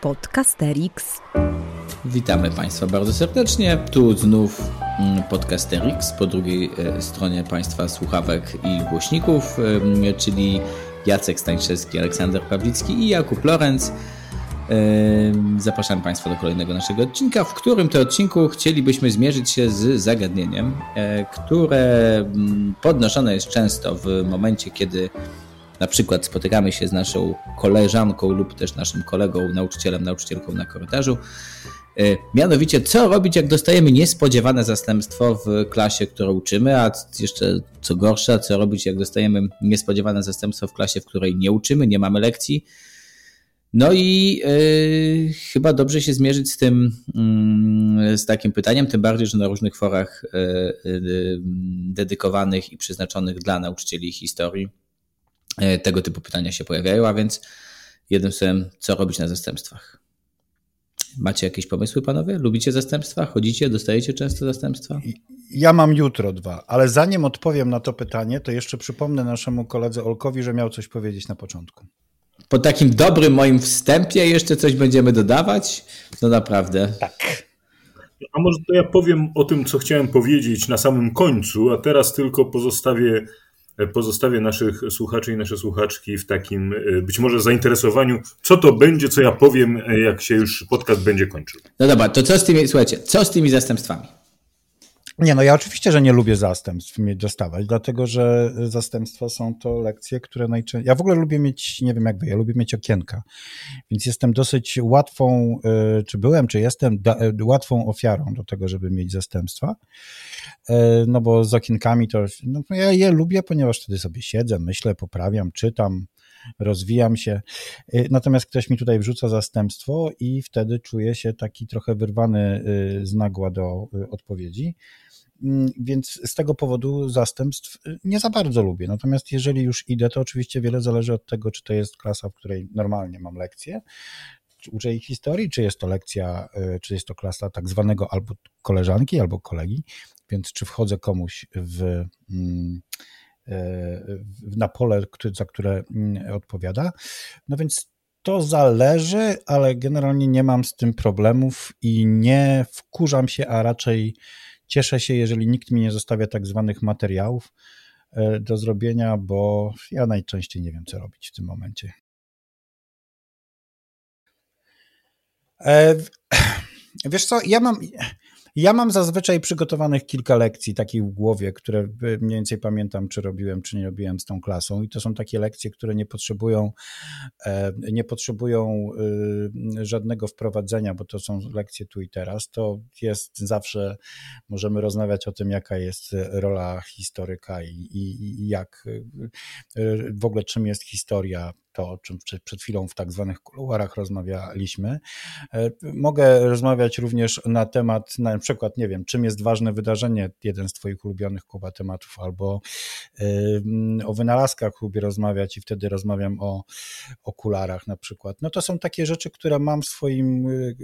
Podcasterix. Witamy Państwa bardzo serdecznie. Tu znów mm, Podcasterix, po drugiej e, stronie Państwa słuchawek i głośników, e, czyli Jacek Stańczewski, Aleksander Pawlicki i Jakub Lorenz. E, zapraszam Państwa do kolejnego naszego odcinka, w którym to odcinku chcielibyśmy zmierzyć się z zagadnieniem, które mm, podnoszone jest często w momencie, kiedy na przykład spotykamy się z naszą koleżanką lub też naszym kolegą, nauczycielem, nauczycielką na korytarzu. E, mianowicie, co robić, jak dostajemy niespodziewane zastępstwo w klasie, którą uczymy, a jeszcze co gorsza, co robić, jak dostajemy niespodziewane zastępstwo w klasie, w której nie uczymy, nie mamy lekcji. No i yy, chyba dobrze się zmierzyć z tym, yy, z takim pytaniem, tym bardziej, że na różnych forach yy, dedykowanych i przeznaczonych dla nauczycieli historii tego typu pytania się pojawiają, a więc jednym słowem, co robić na zastępstwach? Macie jakieś pomysły, panowie? Lubicie zastępstwa? Chodzicie? Dostajecie często zastępstwa? Ja mam jutro dwa, ale zanim odpowiem na to pytanie, to jeszcze przypomnę naszemu koledze Olkowi, że miał coś powiedzieć na początku. Po takim dobrym moim wstępie jeszcze coś będziemy dodawać? No naprawdę. Tak. A może to ja powiem o tym, co chciałem powiedzieć na samym końcu, a teraz tylko pozostawię pozostawię naszych słuchaczy i nasze słuchaczki w takim e, być może zainteresowaniu, co to będzie, co ja powiem, e, jak się już podcast będzie kończył. No dobra, to co z tymi, słuchajcie, co z tymi zastępstwami? Nie, no ja oczywiście, że nie lubię zastępstw mieć dostawać, dlatego że zastępstwa są to lekcje, które najczęściej. Ja w ogóle lubię mieć, nie wiem jak wy, ja lubię mieć okienka, więc jestem dosyć łatwą, e, czy byłem, czy jestem łatwą ofiarą do tego, żeby mieć zastępstwa. E, no bo z okienkami to no, ja je lubię, ponieważ wtedy sobie siedzę, myślę, poprawiam, czytam, rozwijam się. Natomiast ktoś mi tutaj wrzuca zastępstwo i wtedy czuję się taki trochę wyrwany z nagła do odpowiedzi. Mm, więc z tego powodu zastępstw nie za bardzo lubię. Natomiast jeżeli już idę, to oczywiście wiele zależy od tego, czy to jest klasa, w której normalnie mam lekcję, uczę ich historii, czy jest to lekcja, czy jest to klasa tak zwanego albo koleżanki, albo kolegi, więc czy wchodzę komuś w, mm, e, na pole, za które mm, odpowiada. No więc to zależy, ale generalnie nie mam z tym problemów i nie wkurzam się, a raczej cieszę się, jeżeli nikt mi nie zostawia tak zwanych materiałów e, do zrobienia, bo ja najczęściej nie wiem, co robić w tym momencie. E, wiesz co, ja mam, ja mam zazwyczaj przygotowanych kilka lekcji takich w głowie, które mniej więcej pamiętam, czy robiłem, czy nie robiłem z tą klasą. I to są takie lekcje, które nie potrzebują, e, nie potrzebują y, żadnego wprowadzenia, bo to są lekcje tu i teraz. To jest zawsze, możemy rozmawiać o tym, jaka jest rola historyka i, i, i jak y, w ogóle czym jest historia to, o czym przed chwilą w tak zwanych kuluarach rozmawialiśmy. E, mogę rozmawiać również na temat, na przykład, nie wiem, czym jest ważne wydarzenie, jeden z Twoich ulubionych Kuba tematów, albo o wynalazkach lubię rozmawiać i wtedy rozmawiam o okularach na przykład. No to są takie rzeczy, które mam w swoim y,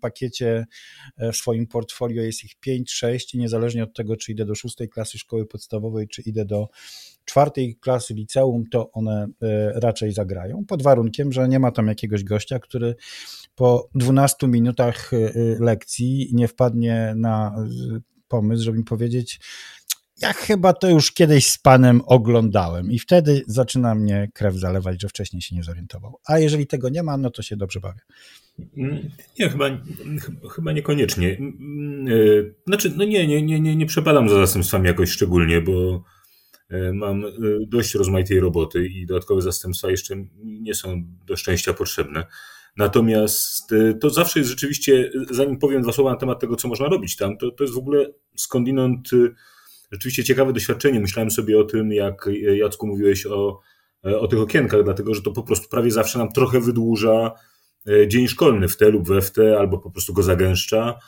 pakiecie, e, w swoim portfolio, jest ich 5-6 i niezależnie od tego, czy idę do szóstej klasy szkoły podstawowej, czy idę do czwartej klasy liceum, to one e, raczej zagrają, pod warunkiem, że nie ma tam jakiegoś gościa, który po 12 minutach e, e, lekcji nie wpadnie na pomysł, żeby mi powiedzieć, ja chyba to już kiedyś z panem oglądałem i wtedy zaczyna mnie krew zalewać, że wcześniej się nie zorientował. A jeżeli tego nie ma, no to się dobrze bawię. Nie, chyba, chyba niekoniecznie. Znaczy, no nie, nie, nie, nie, nie przepadam za zastępstwami jakoś szczególnie, bo mam e, dość rozmaitej roboty i dodatkowe zastępstwa jeszcze nie są do szczęścia potrzebne. Natomiast e, to zawsze jest rzeczywiście, zanim powiem dwa słowa na temat tego, co można robić tam, to, to jest w ogóle skądinąd rzeczywiście ciekawe doświadczenie. Myślałem sobie o tym, jak Jacku mówiłeś o, o tych okienkach, dlatego że to po prostu prawie zawsze nam trochę wydłuża dzień szkolny w te lub we w te, albo po prostu go zagęszcza.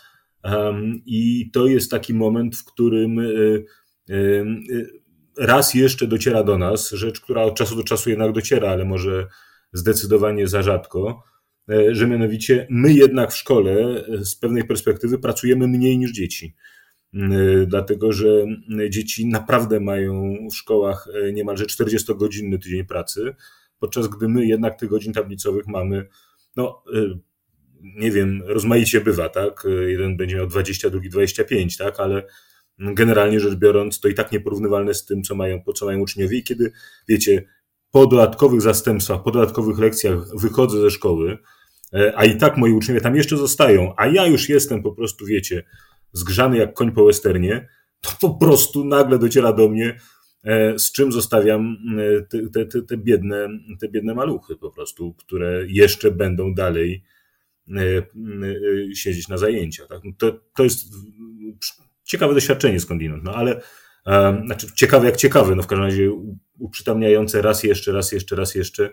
I to jest taki moment, w którym raz jeszcze dociera do nas rzecz, która od czasu do czasu jednak dociera, ale może zdecydowanie za rzadko, e, że mianowicie my jednak w szkole e, z pewnej perspektywy pracujemy mniej niż dzieci. E, dlatego, że dzieci naprawdę mają w szkołach niemalże 40-godzinny tydzień pracy, podczas gdy my jednak tych godzin tablicowych mamy no, nie wiem, rozmaicie bywa, tak? Jeden będzie miał 20, drugi 25, tak? Ale generalnie rzecz biorąc, to i tak nieporównywalne z tym, co mają, co mają uczniowie. I kiedy, wiecie, po dodatkowych zastępstwach, po dodatkowych lekcjach wychodzę ze szkoły, e, a i tak moi uczniowie tam jeszcze zostają, a ja już jestem po prostu, wiecie, zgrzany jak koń po westernie, to po prostu nagle dociera do mnie, e, z czym zostawiam e, te, te, te, biedne, te biedne maluchy po prostu, które jeszcze będą dalej siedzieć na zajęciach. Tak? To, to jest ciekawe doświadczenie skądinąd, no ale znaczy ciekawe jak ciekawe, no w każdym razie uprzytamniające raz jeszcze, raz jeszcze, raz jeszcze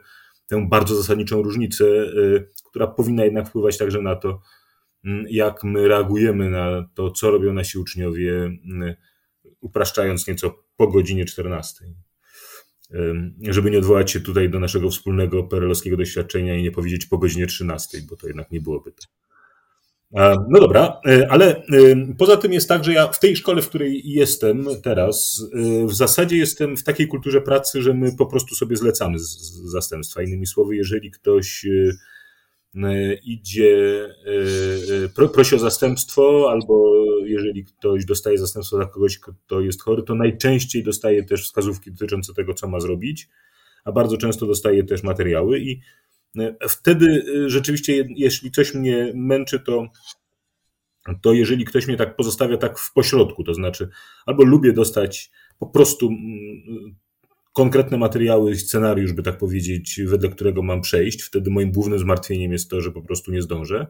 tę bardzo zasadniczą różnicę, y, która powinna jednak wpływać także na to, mm, jak my reagujemy na to, co robią nasi uczniowie, y, upraszczając nieco po godzinie 14. Żeby nie odwołać się tutaj do naszego wspólnego perelowskiego doświadczenia i nie powiedzieć po godzinie 13, bo to jednak nie byłoby to. No dobra, e, ale e, poza tym jest tak, że ja w tej szkole, w której jestem teraz, e, w zasadzie jestem w takiej kulturze pracy, że my po prostu sobie zlecamy z zastępstwa. Innymi słowy, jeżeli ktoś idzie, prosi o zastępstwo, albo jeżeli ktoś dostaje zastępstwo za kogoś, kto jest chory, to najczęściej dostaje też wskazówki dotyczące tego, co ma zrobić, a bardzo często dostaje też materiały i Wtedy y, rzeczywiście, jeśli coś mnie męczy, to, to jeżeli ktoś mnie tak pozostawia tak w pośrodku, to znaczy albo lubię dostać po prostu mm, konkretne materiały, scenariusz, by tak powiedzieć, wedle którego mam przejść. Wtedy moim głównym zmartwieniem jest to, że po prostu nie zdążę.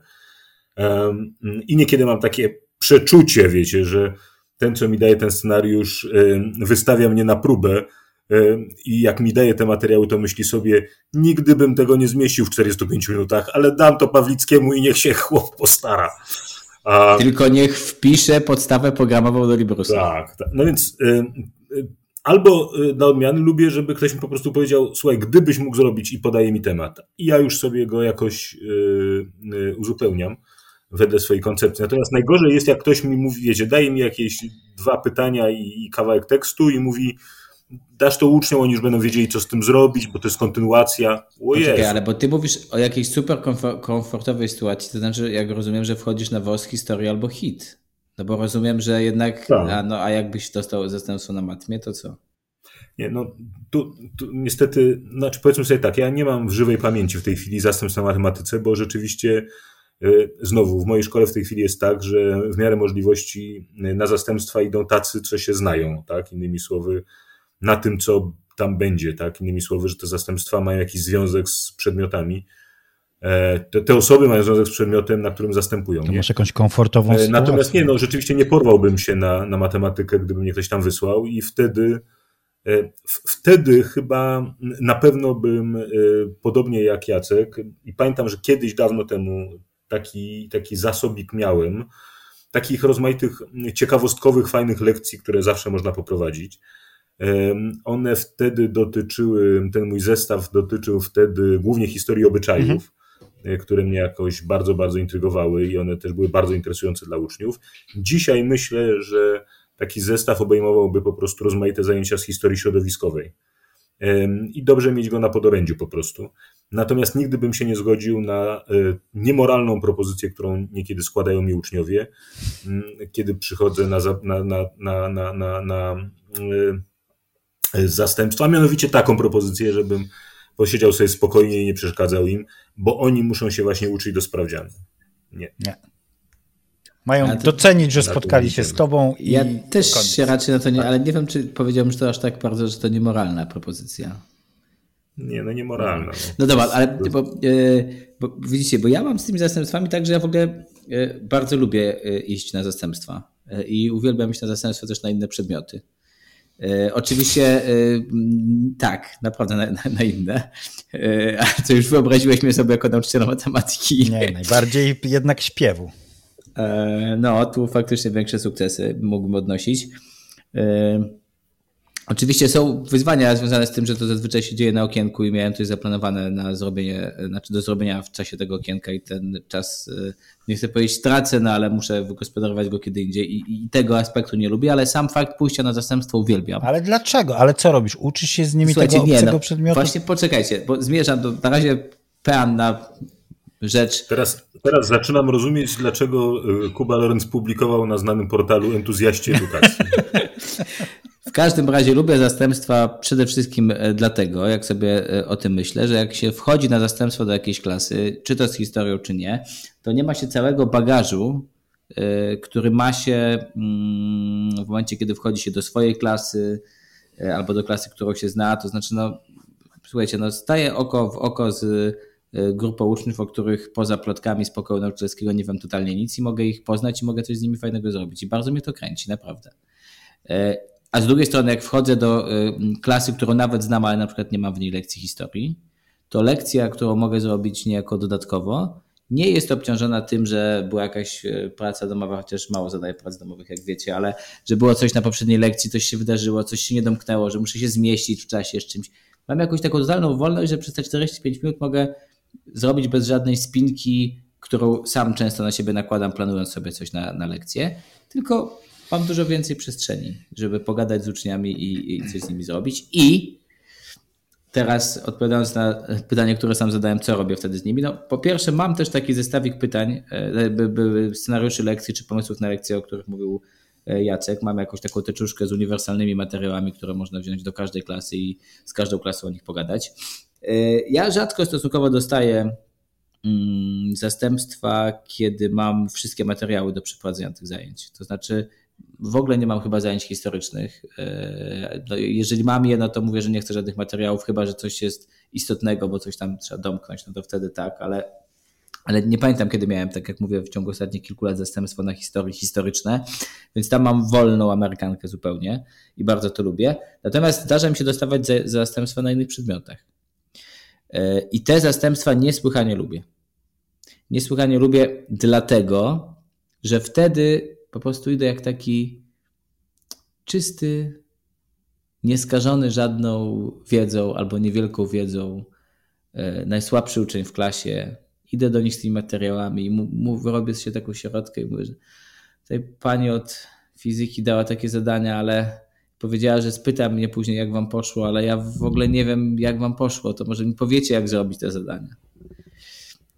I niekiedy mam takie przeczucie, wiecie, że ten, co mi daje ten scenariusz, wystawia mnie na próbę i jak mi daje te materiały, to myśli sobie, nigdy bym tego nie zmieścił w 45 minutach, ale dam to Pawlickiemu i niech się chłop postara. A... Tylko niech wpisze podstawę programową do Librusa. Tak, tak. No więc albo y, na odmiany lubię, żeby ktoś mi po prostu powiedział, słuchaj, gdybyś mógł zrobić i podaje mi temat. I ja już sobie go jakoś uzupełniam wedle swojej koncepcji. Natomiast najgorzej jest, jak ktoś mi mówi, wiecie, daje mi jakieś dwa pytania i kawałek tekstu i mówi, dasz to uczniom, oni już będą wiedzieli, co z tym zrobić, bo to jest kontynuacja. O Poczekaj, ale bo ty mówisz o jakiejś super komfortowej sytuacji, to znaczy, jak rozumiem, że wchodzisz na WOS historię albo hit. No bo rozumiem, że jednak, tak. a, no, a jakbyś dostał zastępstwo na matmie, to co? Nie, no tu, tu niestety, znaczy powiedzmy sobie tak, ja nie mam w żywej pamięci w tej chwili zastępstw na matematyce, bo rzeczywiście y, znowu w mojej szkole w tej chwili jest tak, że w miarę możliwości y, na zastępstwa idą tacy, co się znają, tak? Innymi słowy, na tym, co tam będzie, tak? Innymi słowy, że te zastępstwa mają jakiś związek z przedmiotami. E, te, te osoby mają związek z przedmiotem, na którym zastępują. To masz jakąś komfortową sytuację. Natomiast nie, no rzeczywiście nie porwałbym się na, na matematykę, gdyby mnie ktoś tam wysłał i wtedy e, wtedy chyba na pewno bym, e, podobnie jak Jacek, i pamiętam, że kiedyś dawno temu taki, taki zasobik miałem, takich rozmaitych ciekawostkowych, fajnych lekcji, które zawsze można poprowadzić. One wtedy dotyczyły, ten mój zestaw dotyczył wtedy głównie historii obyczajów, mhm. które mnie jakoś bardzo, bardzo intrygowały i one też były bardzo interesujące dla uczniów. Dzisiaj myślę, że taki zestaw obejmowałby po prostu rozmaite zajęcia z historii środowiskowej. I dobrze mieć go na podorędziu po prostu. Natomiast nigdy bym się nie zgodził na e, niemoralną propozycję, którą niekiedy składają mi uczniowie, kiedy przychodzę na, na, na, na, na, na zastępstwa, a mianowicie taką propozycję, żebym posiedział sobie spokojnie i nie przeszkadzał im, bo oni muszą się właśnie uczyć do sprawdzianu. Nie. nie. Mają to, docenić, że spotkali się z tobą i Ja też koniec. się raczej na to nie, ale nie wiem, czy powiedziałbym, że to aż tak bardzo, że to niemoralna propozycja. Nie, no niemoralna. No, no dobra, ale bo, e, bo, widzicie, bo ja mam z tymi zastępstwami tak, że ja w ogóle e, bardzo lubię e, iść na zastępstwa i uwielbiam iść na zastępstwa też na inne przedmioty. E, oczywiście e, tak, naprawdę na, na, na inne. E, a co już wyobraziłeś mnie sobie jako nauczyciela matematyki? Nie, najbardziej jednak śpiewu. No, tu faktycznie większe sukcesy mógłbym odnosić. Oczywiście są wyzwania związane z tym, że to zazwyczaj się dzieje na okienku i miałem coś zaplanowane na zrobienie, znaczy do zrobienia w czasie tego okienka i ten czas, e, nie chcę powiedzieć tracę, no ale muszę wygospodarować go kiedy indziej i, i tego aspektu nie lubię, ale sam fakt pójścia na zastępstwo uwielbiam. Ale dlaczego? Ale co robisz? Uczysz się z nimi Słuchajcie, tego nie, no, przedmiotu? Właśnie poczekajcie, bo zmierzam do, na razie pean na rzecz. Teraz, teraz zaczynam rozumieć, dlaczego y, Kuba Lorenz publikował na znanym portalu Entuzjaści Edukacji. W każdym razie lubię zastępstwa przede wszystkim e, dlatego, jak sobie e, o tym myślę, że jak się wchodzi na zastępstwo do jakiejś klasy, czy to z historią, czy nie, to nie ma się całego bagażu, e, który ma się mm, w momencie, kiedy wchodzi się do swojej klasy albo do klasy, którą się zna, to znaczy, no, słuchajcie, no, staje oko w oko z grupą uczniów, o których poza plotkami z pokoju nauczycielskiego nie wiem totalnie nic i mogę ich poznać i mogę coś z nimi fajnego zrobić. I bardzo mnie to kręci, naprawdę. A z drugiej strony, jak wchodzę do y, klasy, którą nawet znam, ale na przykład nie mam w niej lekcji historii, to lekcja, którą mogę zrobić niejako dodatkowo, nie jest obciążona tym, że była jakaś y, praca domowa, chociaż mało zadaję prac domowych, jak wiecie, ale że było coś na poprzedniej lekcji, coś się wydarzyło, coś się nie domknęło, że muszę się zmieścić w czasie z czymś. Mam jakąś taką totalną wolność, że przez te 45 minut mogę zrobić bez żadnej spinki, którą sam często na siebie nakładam, planując sobie coś na, na lekcję, tylko mam dużo więcej przestrzeni, żeby pogadać z uczniami i, i coś z nimi zrobić. I teraz odpowiadając na pytanie, które sam zadałem, co robię wtedy z nimi. No, po pierwsze, mam też taki zestawik pytań, e, scenariuszy lekcji czy pomysłów na lekcje, o których mówił e, Jacek. Mam jakąś taką teczuszkę z uniwersalnymi materiałami, które można wziąć do każdej klasy i z każdą klasą o nich pogadać. E, ja rzadko stosunkowo dostaję mm, zastępstwa, kiedy mam wszystkie materiały do przeprowadzenia tych zajęć. To znaczy, w ogóle nie mam chyba zajęć historycznych. E, no, jeżeli mam je, no to mówię, że nie chcę żadnych materiałów, chyba że coś jest istotnego, bo coś tam trzeba domknąć, no to wtedy tak, ale, ale nie pamiętam, kiedy miałem, tak jak mówię, w ciągu ostatnich kilku lat zastępstwo na historii historyczne, więc tam mam wolną Amerykankę zupełnie i bardzo to lubię. Natomiast zdarza mi się dostawać zastępstwa na innych przedmiotach. E, I te zastępstwa niesłychanie lubię. Niesłychanie lubię dlatego, że wtedy po prostu idę jak taki czysty, nieskażony żadną wiedzą albo niewielką wiedzą, e, najsłabszy uczeń w klasie. Idę do nich z tymi materiałami i mu, robię się taką środkę i mówię, że tutaj pani od fizyki dała takie zadania, ale powiedziała, że spyta mnie później, jak wam poszło, ale ja w ogóle nie wiem, jak wam poszło, to może mi powiecie, jak zrobić te zadania.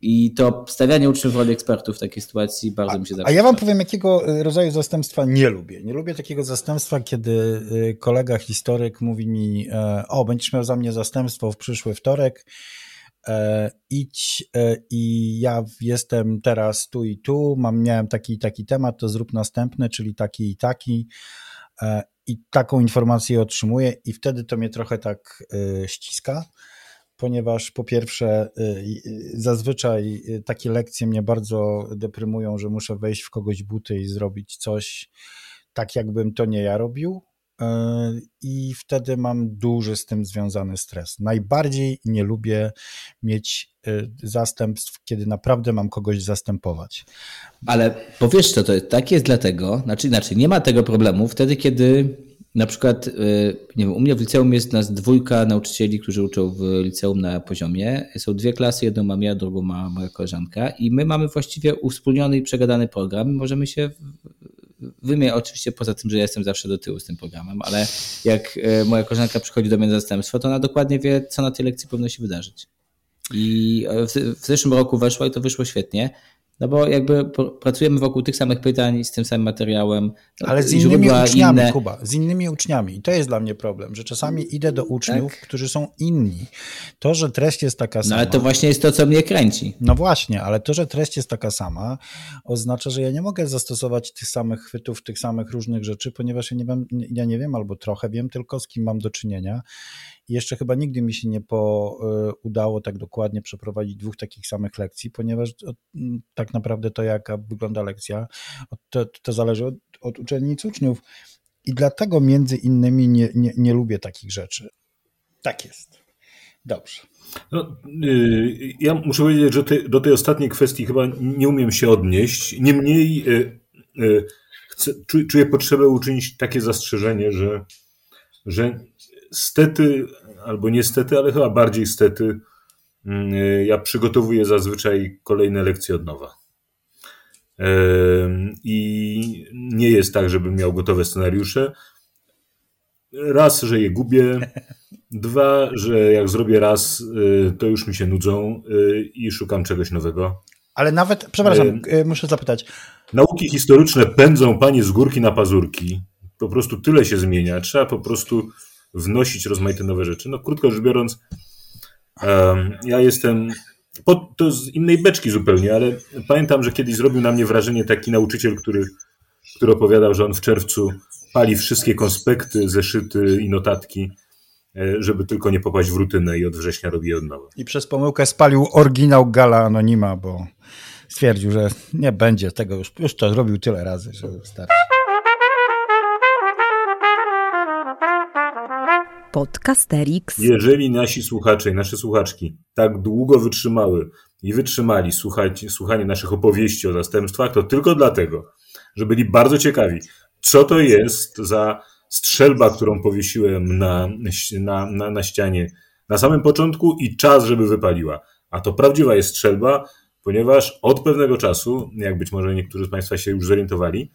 I to stawianie uczniów w roli ekspertów w takiej sytuacji bardzo a, mi się zdarza. A ja wam powiem, jakiego rodzaju zastępstwa nie lubię. Nie lubię takiego zastępstwa, kiedy y, kolega historyk mówi mi, e, o, będziesz miał za mnie zastępstwo w przyszły wtorek, e, idź e, i ja jestem teraz tu i tu, mam, miałem taki i taki temat, to zrób następny, czyli taki i taki i taką informację otrzymuję i wtedy to mnie trochę tak ściska ponieważ po pierwsze, y, y, zazwyczaj y, takie lekcje mnie bardzo deprymują, że muszę wejść w kogoś buty i zrobić coś tak, jakbym to nie ja robił. I wtedy mam duży z tym związany stres. Najbardziej nie lubię mieć zastępstw, kiedy naprawdę mam kogoś zastępować. Ale powiesz co, to tak jest dlatego, znaczy inaczej, nie ma tego problemu wtedy, kiedy na przykład, y, nie wiem, u mnie w liceum jest nas dwójka nauczycieli, którzy uczą w liceum na poziomie. Są dwie klasy, jedną mam ja, drugą ma moja koleżanka i my mamy właściwie uwspólniony i przegadany program. Możemy się wymieniać, oczywiście poza tym, że ja jestem zawsze do tyłu z tym programem, ale jak y, moja koleżanka przychodzi do mnie na zastępstwo, to ona dokładnie wie, co na tej lekcji powinno się wydarzyć. I w, w zeszłym roku weszło i to wyszło świetnie. No bo jakby pracujemy wokół tych samych pytań z tym samym materiałem. Ale z innymi uczniami, inne. Kuba, z innymi uczniami. I to jest dla mnie problem, że czasami idę do uczniów, tak. którzy są inni. To, że treść jest taka sama. No ale to właśnie jest to, co mnie kręci. No właśnie, ale to, że treść jest taka sama, oznacza, że ja nie mogę zastosować tych samych chwytów, tych samych różnych rzeczy, ponieważ ja nie wiem, ja nie wiem albo trochę wiem tylko, z kim mam do czynienia jeszcze chyba nigdy mi się nie po, e, udało tak dokładnie przeprowadzić dwóch takich samych lekcji, ponieważ tak naprawdę to, jaka wygląda lekcja, to, to zależy od, od uczennic uczniów. I dlatego między innymi nie, nie, nie lubię takich rzeczy. Tak jest. Dobrze. No, yy, ja muszę powiedzieć, że te, do tej ostatniej kwestii chyba nie umiem się odnieść. Niemniej yy, chcę, czuję potrzebę uczynić takie zastrzeżenie, że, że stety, albo niestety, ale chyba bardziej stety, mm, ja przygotowuję zazwyczaj kolejne lekcje od nowa. I nie jest tak, żebym miał gotowe scenariusze. Raz, że je gubię, Dwa, że jak zrobię raz, y, to już mi się nudzą y, i szukam czegoś nowego. Ale nawet, przepraszam, y, muszę zapytać. Nauki historyczne pędzą panie z górki na pazurki. Po prostu tyle się zmienia. Trzeba po prostu wnosić rozmaite nowe rzeczy. No krótko rzecz biorąc, ja jestem to z innej beczki zupełnie, ale pamiętam, że kiedyś zrobił na mnie wrażenie taki nauczyciel, który, który opowiadał, że on w czerwcu pali wszystkie konspekty, zeszyty i notatki, e, żeby tylko nie popaść w rutynę i od września robi je od nowa. I przez pomyłkę spalił oryginał Gala Anonima, bo stwierdził, że nie będzie tego już, już to zrobił tyle razy, że starczy. Podcasterix. Jeżeli nasi słuchacze i nasze słuchaczki tak długo wytrzymały i wytrzymali słuchać, słuchanie naszych opowieści o zastępstwach, to tylko dlatego, że byli bardzo ciekawi, co to jest za strzelba, którą powiesiłem na, na, na, na ścianie na samym początku i czas, żeby wypaliła. A to prawdziwa jest strzelba, ponieważ od pewnego czasu, jak być może niektórzy z Państwa się już zorientowali,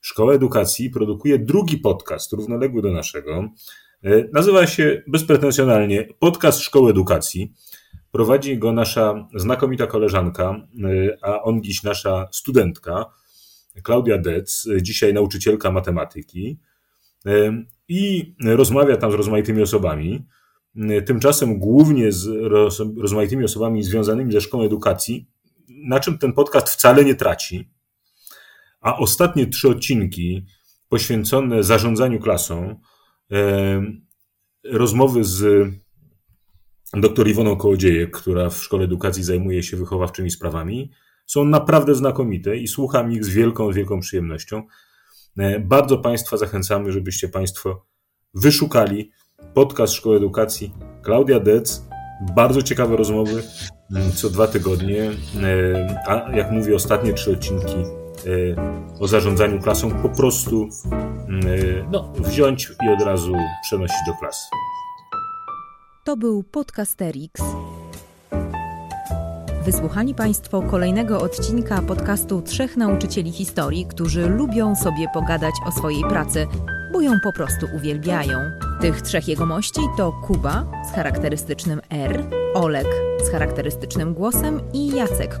Szkoła Edukacji produkuje drugi podcast równoległy do naszego. E, nazywa się bezpretensjonalnie Podcast Szkoły Edukacji. Prowadzi go nasza znakomita koleżanka, e, a on dziś nasza studentka, Klaudia Dec, dzisiaj nauczycielka matematyki. E, I rozmawia tam z rozmaitymi osobami. Tymczasem głównie z rozmaitymi osobami związanymi ze szkołą edukacji, na czym ten podcast wcale nie traci. A ostatnie trzy odcinki poświęcone zarządzaniu klasą, rozmowy z dr Iwoną Kołodziejek, która w Szkole Edukacji zajmuje się wychowawczymi sprawami, są naprawdę znakomite i słucham ich z wielką, wielką przyjemnością. E, bardzo Państwa zachęcamy, żebyście Państwo wyszukali podcast Szkoły Edukacji Klaudia Dec. Bardzo ciekawe rozmowy co dwa tygodnie, e, a jak mówię, ostatnie trzy odcinki o zarządzaniu klasą po prostu e, no, wziąć i od razu przenosić do klasy. To był Podcasterix. Wysłuchali Państwo kolejnego odcinka podcastu Trzech Nauczycieli Historii, którzy lubią sobie pogadać o swojej pracy, bo ją po prostu uwielbiają. Tych trzech jegomości to Kuba z charakterystycznym R, Olek z charakterystycznym głosem i Jacek,